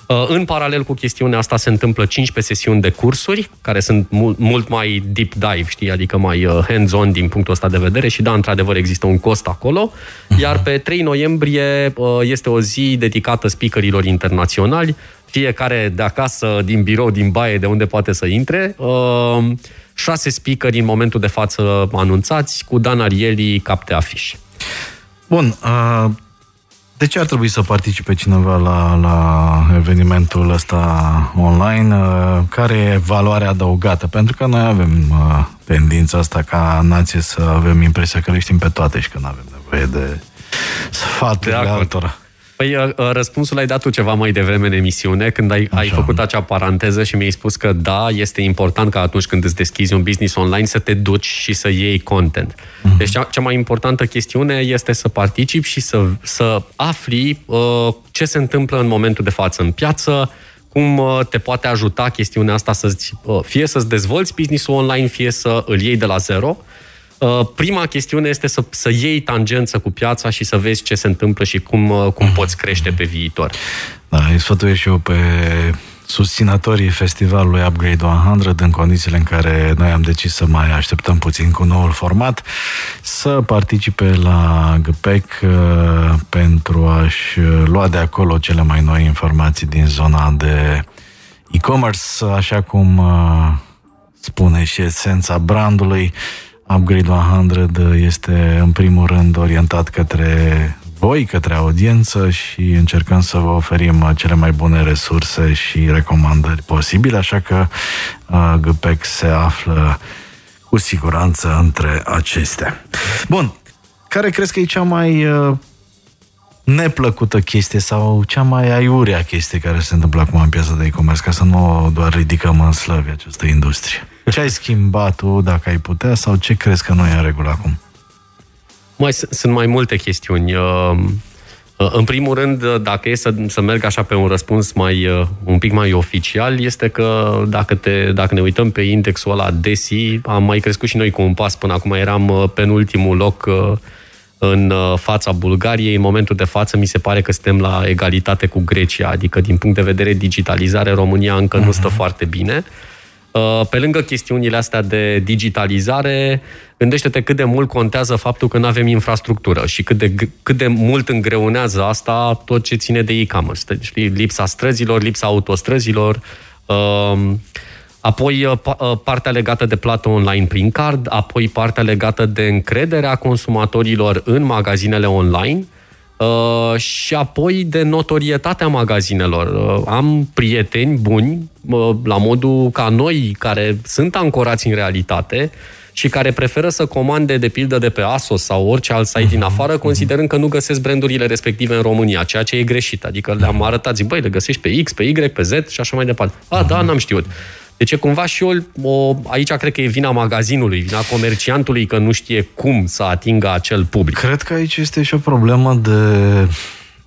în paralel cu chestiunea asta se întâmplă 15 sesiuni de cursuri, care sunt mult, mult mai deep dive, știi, adică mai uh, hands-on din punctul ăsta de vedere și da, într-adevăr există un cost acolo. Mhm. Iar pe 3 noiembrie uh, este o zi dedicată speakerilor internaționali, fiecare de acasă, din birou, din baie, de unde poate să intre. Șase speakeri în momentul de față anunțați, cu Dan Arieli cap de afiș. Bun, uh, de ce ar trebui să participe cineva la, la evenimentul ăsta online? Uh, care e valoarea adăugată? Pentru că noi avem uh, tendința asta ca nație să avem impresia că le știm pe toate și că nu avem nevoie de sfaturile altora. Păi uh, uh, răspunsul ai dat tu ceva mai devreme în emisiune, când ai, ai făcut acea paranteză și mi-ai spus că da, este important ca atunci când îți deschizi un business online să te duci și să iei content. Uh-huh. Deci cea, cea mai importantă chestiune este să participi și să, să afli uh, ce se întâmplă în momentul de față în piață, cum uh, te poate ajuta chestiunea asta să uh, fie să-ți dezvolți business-ul online, fie să îl iei de la zero. Uh, Uh, prima chestiune este să, să iei tangență cu piața și să vezi ce se întâmplă și cum, uh, cum poți crește pe viitor. Da, îi sfătuiesc și eu pe susținătorii festivalului Upgrade 100 în condițiile în care noi am decis să mai așteptăm puțin cu noul format, să participe la GPEC uh, pentru a-și lua de acolo cele mai noi informații din zona de e-commerce, așa cum spune și esența brandului. Upgrade 100 este în primul rând orientat către voi, către audiență și încercăm să vă oferim cele mai bune resurse și recomandări posibile, așa că uh, GPEC se află cu siguranță între acestea. Bun, care crezi că e cea mai uh, neplăcută chestie sau cea mai aiurea chestie care se întâmplă acum în piața de e-commerce, ca să nu doar ridicăm în slăvi această industrie? Ce ai schimbat tu, dacă ai putea, sau ce crezi că nu e în regulă acum? Mai, sunt mai multe chestiuni. Uh, uh, în primul rând, uh, dacă e să, să merg așa pe un răspuns mai, un pic mai oficial, este că dacă, te, dacă ne uităm pe indexul ăla DESI, am mai crescut și noi cu un pas până acum, eram penultimul loc în fața Bulgariei. În momentul de față mi se pare că suntem la egalitate cu Grecia, adică din punct de vedere digitalizare România încă uh-huh. nu stă mhm. foarte bine. Uh, pe lângă chestiunile astea de digitalizare, gândește-te cât de mult contează faptul că nu avem infrastructură și cât de, cât de mult îngreunează asta tot ce ține de e-commerce. Știi, lipsa străzilor, lipsa autostrăzilor, uh, apoi uh, partea legată de plată online prin card, apoi partea legată de încrederea consumatorilor în magazinele online, Uh, și apoi de notorietatea magazinelor. Uh, am prieteni buni, uh, la modul ca noi, care sunt ancorați în realitate și care preferă să comande de pildă de pe ASOS sau orice alt site din mhm. afară, considerând că nu găsesc brandurile respective în România, ceea ce e greșit. Adică le-am arătat, zic, băi, le găsești pe X, pe Y, pe Z și așa mai departe. A, da, n-am știut. Deci e cumva și o, o, aici cred că e vina magazinului, vina comerciantului că nu știe cum să atingă acel public. Cred că aici este și o problemă de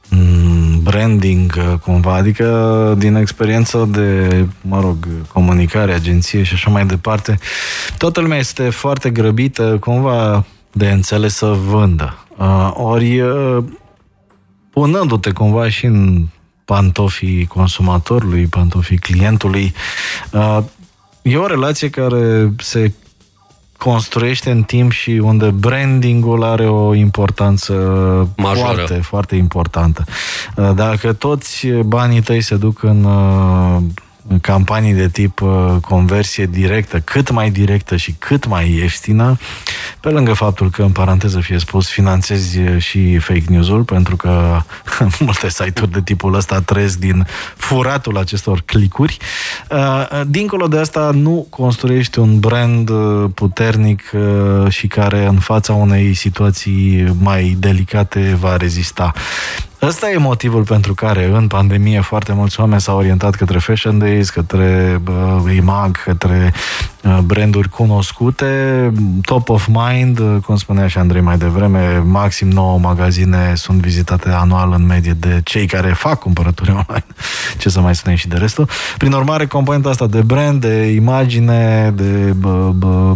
mm, branding cumva, adică din experiență de, mă rog, comunicare, agenție și așa mai departe, toată lumea este foarte grăbită cumva de înțeles să vândă. Uh, ori uh, punându-te cumva și în pantofii consumatorului, pantofii clientului. Uh, e o relație care se construiește în timp și unde brandingul are o importanță Majoră. foarte, foarte importantă. Uh, dacă toți banii tăi se duc în uh, campanii de tip uh, conversie directă, cât mai directă și cât mai ieftină, pe lângă faptul că, în paranteză fie spus, finanțezi și fake news-ul, pentru că multe site-uri de tipul ăsta trăiesc din furatul acestor clicuri. Uh, dincolo de asta, nu construiești un brand uh, puternic și care în fața unei situații mai delicate va rezista. Ăsta e motivul pentru care în pandemie foarte mulți oameni s-au orientat către Fashion Days, către uh, IMAG, către uh, branduri cunoscute, top of mind, uh, cum spunea și Andrei mai devreme, maxim 9 magazine sunt vizitate anual în medie de cei care fac cumpărături online. Ce să mai spunem și de restul. Prin urmare, componenta asta de brand, de imagine, de bă, bă,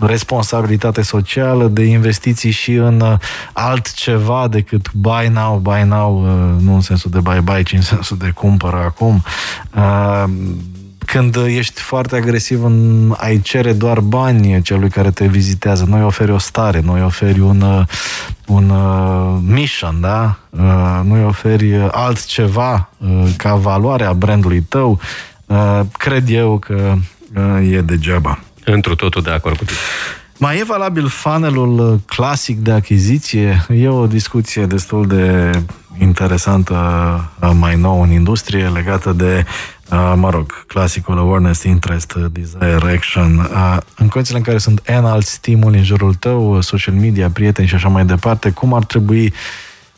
responsabilitate socială, de investiții și în uh, altceva decât buy now, buy now now, uh, nu în sensul de bye-bye, ci în sensul de cumpără acum. Uh, când ești foarte agresiv în ai cere doar bani celui care te vizitează, nu-i oferi o stare, nu-i oferi un, uh, un mission, da? Nu-i oferi altceva ca valoare a brandului tău, cred eu că e degeaba. Întru totul de acord cu tine. Mai e valabil funnelul clasic de achiziție? E o discuție destul de interesantă uh, mai nou în industrie legată de, uh, mă rog, clasicul awareness, interest, desire, action. Uh, în condițiile în care sunt N alți stimuli în jurul tău, social media, prieteni și așa mai departe, cum ar trebui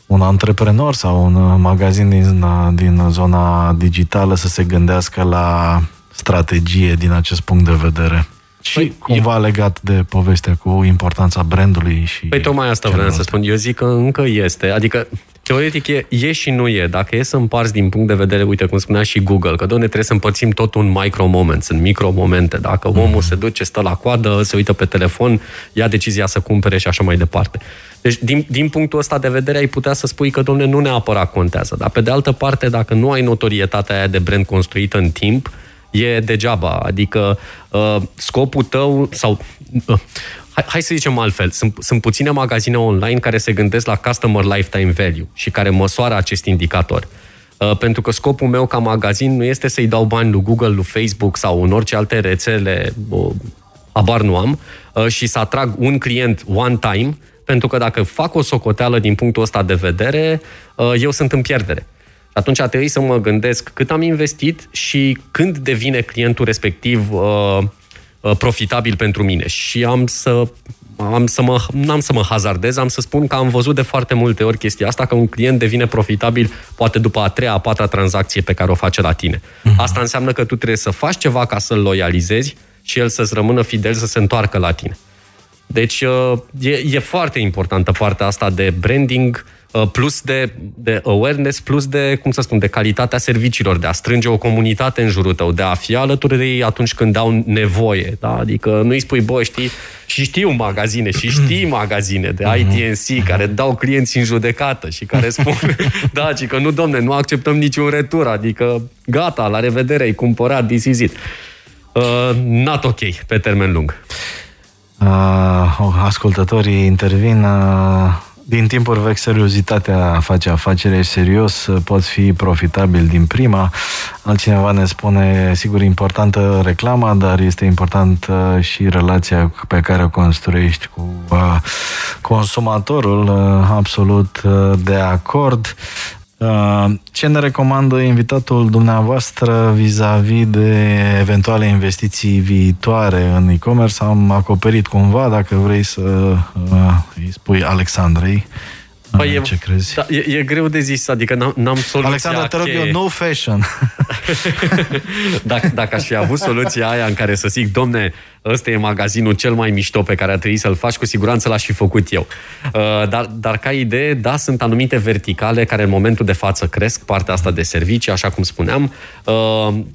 un antreprenor sau un magazin din, din zona digitală să se gândească la strategie din acest punct de vedere? Și păi, cumva eu... legat de povestea cu importanța brandului și... Păi tocmai asta vreau să spun. Eu zic că încă este. Adică, teoretic, e, e și nu e. Dacă e să împarți din punct de vedere, uite, cum spunea și Google, că, doamne, trebuie să împărțim tot un micro-moment, sunt micro-momente. Dacă mm. omul se duce, stă la coadă, se uită pe telefon, ia decizia să cumpere și așa mai departe. Deci, din, din punctul ăsta de vedere, ai putea să spui că, domne, nu neapărat contează. Dar, pe de altă parte, dacă nu ai notorietatea aia de brand construită în timp, e degeaba. Adică uh, scopul tău sau... Uh, hai, hai să zicem altfel. Sunt, sunt puține magazine online care se gândesc la customer lifetime value și care măsoară acest indicator. Uh, pentru că scopul meu ca magazin nu este să-i dau bani lui Google, lui Facebook sau în orice alte rețele, abar nu am, uh, și să atrag un client one time, pentru că dacă fac o socoteală din punctul ăsta de vedere, uh, eu sunt în pierdere. Atunci a trebuit să mă gândesc cât am investit și când devine clientul respectiv profitabil pentru mine. Și am să am să mă, n-am să mă hazardez, am să spun că am văzut de foarte multe ori chestia asta, că un client devine profitabil poate după a treia, a patra tranzacție pe care o face la tine. Uh-huh. Asta înseamnă că tu trebuie să faci ceva ca să-l loializezi și el să-ți rămână fidel, să se întoarcă la tine. Deci e, e foarte importantă partea asta de branding, Uh, plus de, de awareness, plus de, cum să spun, de calitatea serviciilor, de a strânge o comunitate în jurul tău, de a fi alături de ei atunci când au nevoie. Da? Adică nu îi spui, bă, știi, și știu magazine, și știi magazine de mhm. ITNC care dau clienți în judecată și care spun, da, ci că nu, domne, nu acceptăm niciun retur, adică gata, la revedere, ai cumpărat, this is it. Uh, not ok, pe termen lung. Uh, ascultătorii intervin uh din timpuri vechi, seriozitatea face afacere serios, pot fi profitabil din prima. Altcineva ne spune, sigur, importantă reclama, dar este importantă și relația pe care o construiești cu uh, consumatorul, uh, absolut uh, de acord. Uh, ce ne recomandă invitatul dumneavoastră vis-a-vis de eventuale investiții viitoare în e-commerce? Am acoperit cumva, dacă vrei să uh, îi spui Alexandrei. Păi ce e, crezi? Da, e, e greu de zis, adică n-am, n-am soluția Alexandra, te rog eu, no fashion. dacă, dacă aș fi avut soluția aia în care să zic, domne, ăsta e magazinul cel mai mișto pe care a trebuit să-l faci, cu siguranță l-aș fi făcut eu. Uh, dar, dar ca idee, da, sunt anumite verticale care în momentul de față cresc, partea asta de servicii, așa cum spuneam. Uh,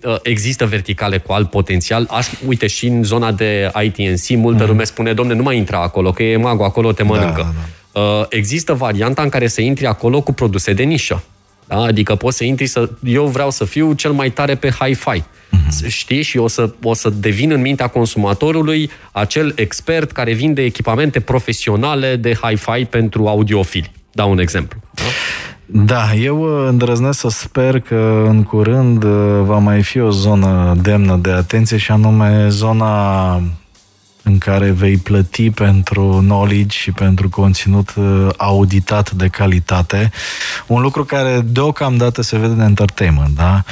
uh, există verticale cu alt potențial. Aș, uite, și în zona de ITNC, multă mm. lume spune, domne, nu mai intra acolo, că e magul acolo, te mănâncă. Da, da, da. Uh, există varianta în care să intri acolo cu produse de nișă. Da? Adică poți să intri să... Eu vreau să fiu cel mai tare pe hi-fi. Uh-huh. Știi? Și o să, o să devin în mintea consumatorului acel expert care vinde echipamente profesionale de hi-fi pentru audiofili. Dau un exemplu. Da? Da, eu îndrăznesc să sper că în curând uh, va mai fi o zonă demnă de atenție și anume zona în care vei plăti pentru knowledge și pentru conținut uh, auditat de calitate. Un lucru care deocamdată se vede în entertainment, da?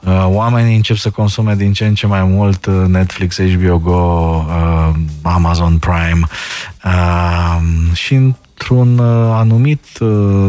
Uh, oamenii încep să consume din ce în ce mai mult uh, Netflix, HBO Go, Amazon Prime și într-un anumit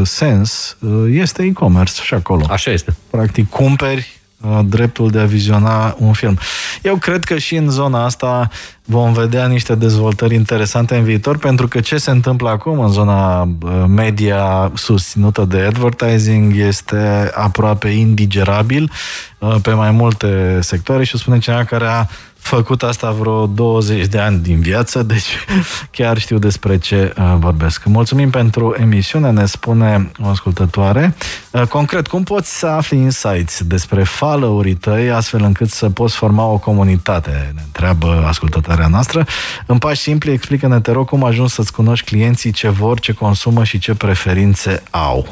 sens este e-commerce și acolo. Așa este. Practic, cumperi Uh, dreptul de a viziona un film. Eu cred că și în zona asta vom vedea niște dezvoltări interesante în viitor, pentru că ce se întâmplă acum în zona uh, media susținută de advertising este aproape indigerabil uh, pe mai multe sectoare și spune cineva care a făcut asta vreo 20 de ani din viață, deci chiar știu despre ce uh, vorbesc. Mulțumim pentru emisiune, ne spune o ascultătoare. Uh, concret, cum poți să afli insights despre followeri tăi astfel încât să poți forma o comunitate? Ne întreabă ascultătoarea noastră. În pași simpli, explică-ne, te rog, cum ajungi să-ți cunoști clienții, ce vor, ce consumă și ce preferințe au.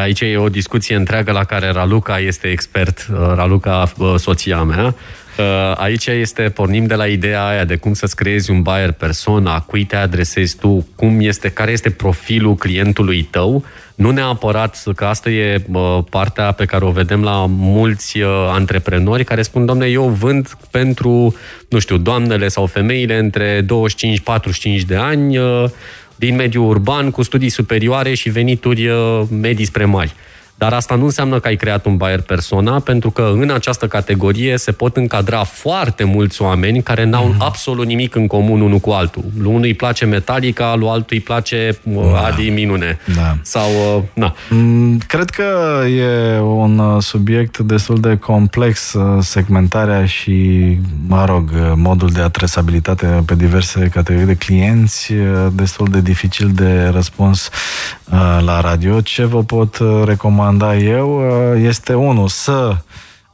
Aici e o discuție întreagă la care Raluca este expert, uh, Raluca, soția mea, Aici este, pornim de la ideea aia de cum să-ți creezi un buyer persona, cui te adresezi tu, cum este, care este profilul clientului tău, nu neapărat că asta e partea pe care o vedem la mulți antreprenori care spun, domne, eu vând pentru, nu știu, doamnele sau femeile între 25-45 de ani din mediul urban cu studii superioare și venituri medii spre mari. Dar asta nu înseamnă că ai creat un buyer persona, pentru că în această categorie se pot încadra foarte mulți oameni care n-au mm. absolut nimic în comun unul cu altul. Lui unul îi place Metallica, lui altul îi place uh, da. Adi Minune. Da. Sau, uh, na. Mm, cred că e un uh, subiect destul de complex, segmentarea și, mă rog, modul de adresabilitate pe diverse categorii de clienți, destul de dificil de răspuns la radio. Ce vă pot recomanda recomanda eu uh, este unul să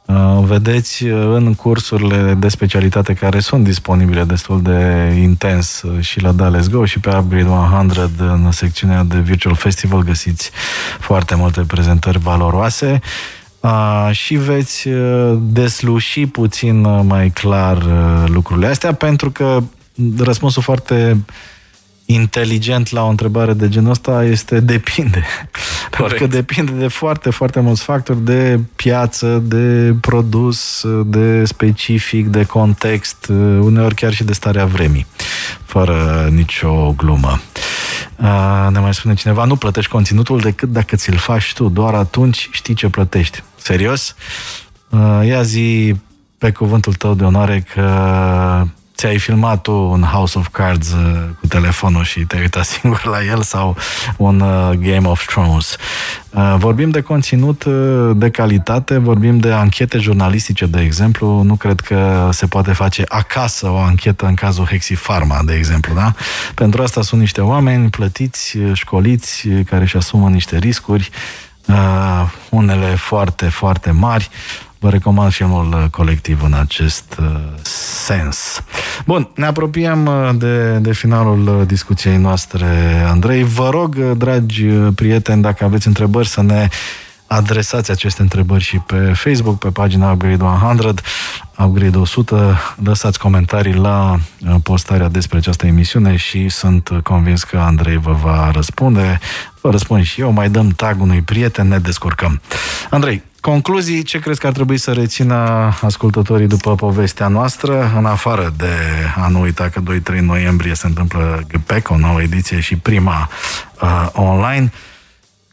Uh, vedeți uh, în cursurile de specialitate care sunt disponibile destul de intens uh, și la Da Let's Go și pe Upgrade 100 în secțiunea de Virtual Festival găsiți foarte multe prezentări valoroase. Și veți desluși puțin mai clar lucrurile astea pentru că răspunsul foarte inteligent la o întrebare de genul ăsta este depinde. Corect. Pentru că depinde de foarte, foarte mulți factori, de piață, de produs, de specific, de context, uneori chiar și de starea vremii, fără nicio glumă. Ne mai spune cineva, nu plătești conținutul decât dacă ți-l faci tu, doar atunci știi ce plătești. Serios? Ia zi pe cuvântul tău de onoare că ți-ai filmat tu un House of Cards uh, cu telefonul și te-ai uitat singur la el sau un uh, Game of Thrones. Uh, vorbim de conținut de calitate, vorbim de anchete jurnalistice, de exemplu. Nu cred că se poate face acasă o anchetă în cazul Hexifarma, de exemplu, da? Pentru asta sunt niște oameni plătiți, școliți, care își asumă niște riscuri, unele foarte, foarte mari Vă recomand filmul uh, colectiv în acest uh, sens. Bun, ne apropiem uh, de, de finalul discuției noastre, Andrei. Vă rog, dragi prieteni, dacă aveți întrebări, să ne adresați aceste întrebări și pe Facebook, pe pagina Upgrade 100, Upgrade 100, lăsați comentarii la postarea despre această emisiune și sunt convins că Andrei vă va răspunde. Vă răspund și eu, mai dăm tag unui prieten, ne descurcăm. Andrei, Concluzii, ce crezi că ar trebui să rețină ascultătorii după povestea noastră, în afară de a nu uita că 2-3 noiembrie se întâmplă GPEC, o nouă ediție și prima uh, online.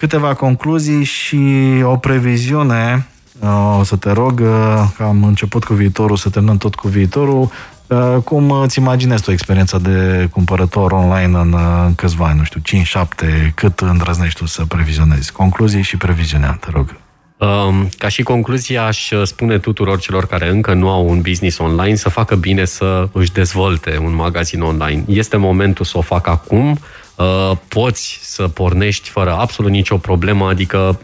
Câteva concluzii și o previziune. Uh, o să te rog, uh, că am început cu viitorul, să terminăm tot cu viitorul. Uh, cum îți imaginezi tu experiența de cumpărător online în, uh, în câțiva ani, nu știu, 5-7, cât îndrăznești tu să previzionezi? Concluzii și previziunea, te rog. Um, ca și concluzie, aș spune tuturor celor care încă nu au un business online să facă bine să își dezvolte un magazin online. Este momentul să o facă acum Uh, poți să pornești fără absolut nicio problemă, adică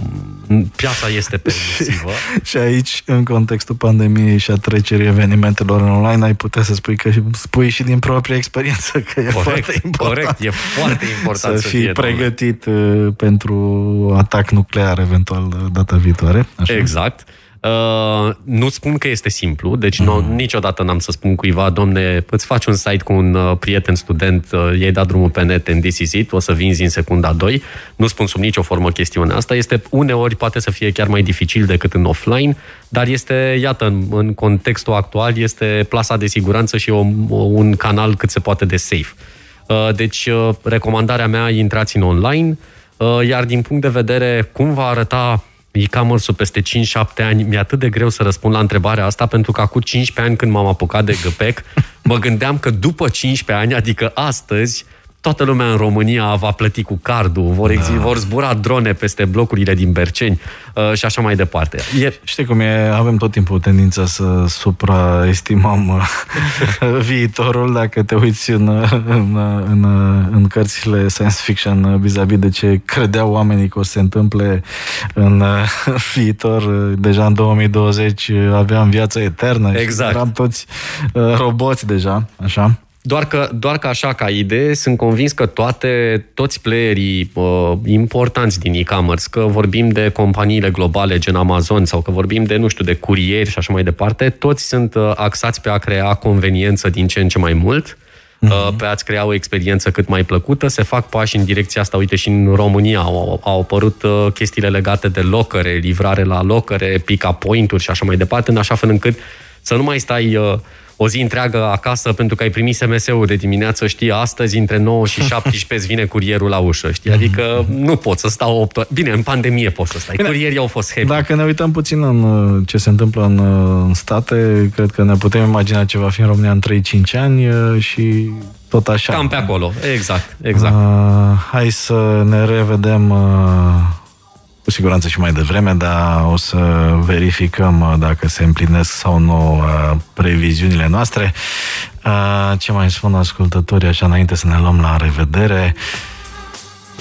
piața este permisivă. și aici, în contextul pandemiei și a trecerii evenimentelor în online, ai putea să spui că spui și din propria experiență că e corect, foarte important. Corect, e foarte important să, să fii fie, pregătit doamne. Uh, pentru atac nuclear eventual uh, data viitoare. Așa? Exact. Uh, nu spun că este simplu, deci mm. nu, niciodată n-am să spun cuiva, domne, îți faci un site cu un uh, prieten student, uh, ei dat drumul pe net în this is it, o să vinzi în secunda 2. Nu spun sub nicio formă chestiunea asta. Este uneori poate să fie chiar mai dificil decât în offline, dar este, iată, în, în contextul actual, este plasa de siguranță și o, un canal cât se poate de safe. Uh, deci, uh, recomandarea mea, intrați în online, uh, iar din punct de vedere cum va arăta e-commerce-ul peste 5-7 ani, mi-e atât de greu să răspund la întrebarea asta, pentru că acum 15 ani când m-am apucat de GPEC, mă gândeam că după 15 ani, adică astăzi, toată lumea în România va plăti cu cardul, vor, exi- da. vor zbura drone peste blocurile din Berceni uh, și așa mai departe. E... Știi cum e, avem tot timpul tendința să supraestimăm uh, viitorul dacă te uiți în, în, în, în cărțile science fiction uh, vis-a-vis de ce credeau oamenii că o să se întâmple în uh, viitor. Deja în 2020 aveam viață eternă exact. și eram toți uh, roboți deja, așa. Doar că, doar că așa, ca idee, sunt convins că toate, toți playerii uh, importanți din e-commerce, că vorbim de companiile globale gen Amazon sau că vorbim de, nu știu, de curieri și așa mai departe, toți sunt uh, axați pe a crea conveniență din ce în ce mai mult, uh-huh. pe a-ți crea o experiență cât mai plăcută. Se fac pași în direcția asta. Uite, și în România au, au apărut uh, chestiile legate de locăre, livrare la locăre, pick-up point-uri și așa mai departe, în așa fel încât să nu mai stai... Uh, o zi întreagă acasă pentru că ai primit SMS-ul de dimineață, știi, astăzi între 9 și 17 îți vine curierul la ușă, știi? Adică nu pot să stau 8 ore. Bine, în pandemie pot să stai. Bine, Curierii au fost heavy. Dacă ne uităm puțin în uh, ce se întâmplă în, uh, în state, cred că ne putem imagina ce va fi în România în 3-5 ani uh, și tot așa. Cam pe acolo, exact, exact. Uh, hai să ne revedem uh, cu siguranță și mai devreme, dar o să verificăm uh, dacă se împlinesc sau nu uh, previziunile noastre. Uh, ce mai spun ascultătorii așa înainte să ne luăm la revedere?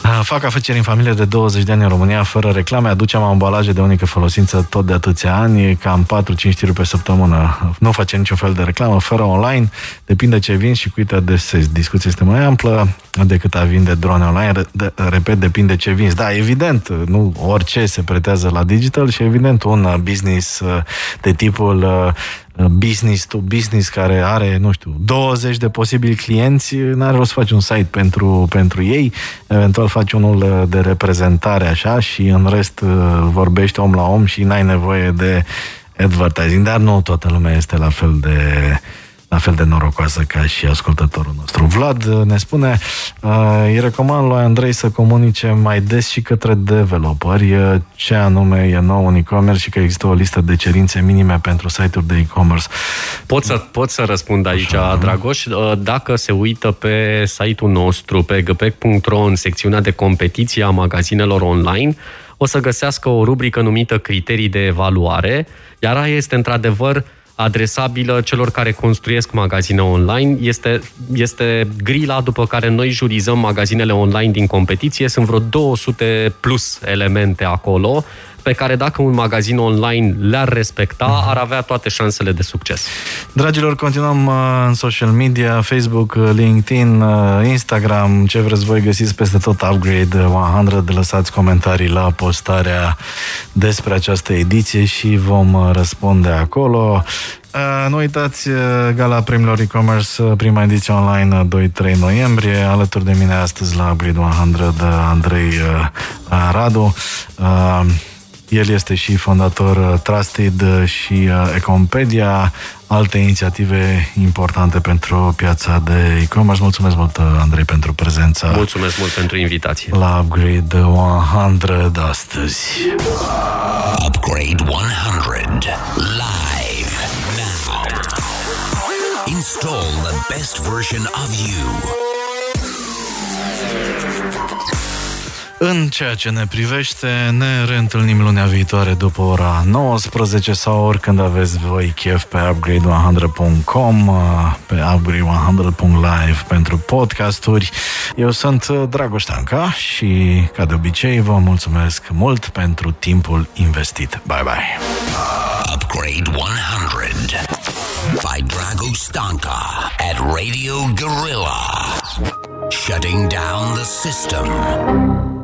Fac afaceri în familie de 20 de ani în România fără reclame, aducem ambalaje de unică folosință tot de atâția ani, cam 4-5 tiruri pe săptămână. Nu face niciun fel de reclamă, fără online, depinde ce vin și cu te adesezi. Discuția este mai amplă decât a vinde drone online, de, repet, depinde ce vinzi. Da, evident, nu orice se pretează la digital și evident un business de tipul business to business care are, nu știu, 20 de posibili clienți, n-are rost să faci un site pentru, pentru ei, eventual faci unul de reprezentare așa și în rest uh, vorbești om la om și n-ai nevoie de advertising, dar nu toată lumea este la fel de la fel de norocoasă ca și ascultătorul nostru. Vlad ne spune, uh, îi recomand lui Andrei să comunice mai des și către developeri uh, ce anume e nou în e-commerce și că există o listă de cerințe minime pentru site-uri de e-commerce. Pot să, pot să răspund aici, Așa, Dragoș. Uh, dacă se uită pe site-ul nostru, pe gpec.ro, în secțiunea de competiție a magazinelor online, o să găsească o rubrică numită criterii de evaluare, iar aia este într-adevăr adresabilă celor care construiesc magazine online. Este, este grila după care noi jurizăm magazinele online din competiție. Sunt vreo 200 plus elemente acolo pe care dacă un magazin online le-ar respecta, mhm. ar avea toate șansele de succes. Dragilor, continuăm uh, în social media, Facebook, uh, LinkedIn, uh, Instagram, ce vreți voi găsiți peste tot Upgrade 100, lăsați comentarii la postarea despre această ediție și vom răspunde acolo. Uh, nu uitați, uh, Gala Premiilor E-Commerce, uh, prima ediție online, 2-3 noiembrie. Alături de mine astăzi la Upgrade 100, Andrei Radu. El este și fondator Trusted și Ecompedia, alte inițiative importante pentru piața de e-commerce. Mulțumesc mult, Andrei, pentru prezența. Mulțumesc mult pentru invitație. La Upgrade 100 astăzi. Upgrade 100 live now. Install the best version of you. În ceea ce ne privește, ne reîntâlnim lunea viitoare după ora 19 sau oricând aveți voi chef pe upgrade100.com, pe upgrade100.live pentru podcasturi. Eu sunt Dragoș Tanca și, ca de obicei, vă mulțumesc mult pentru timpul investit. Bye bye! Upgrade 100 by Drago Stanka at Radio Gorilla. Shutting down the system.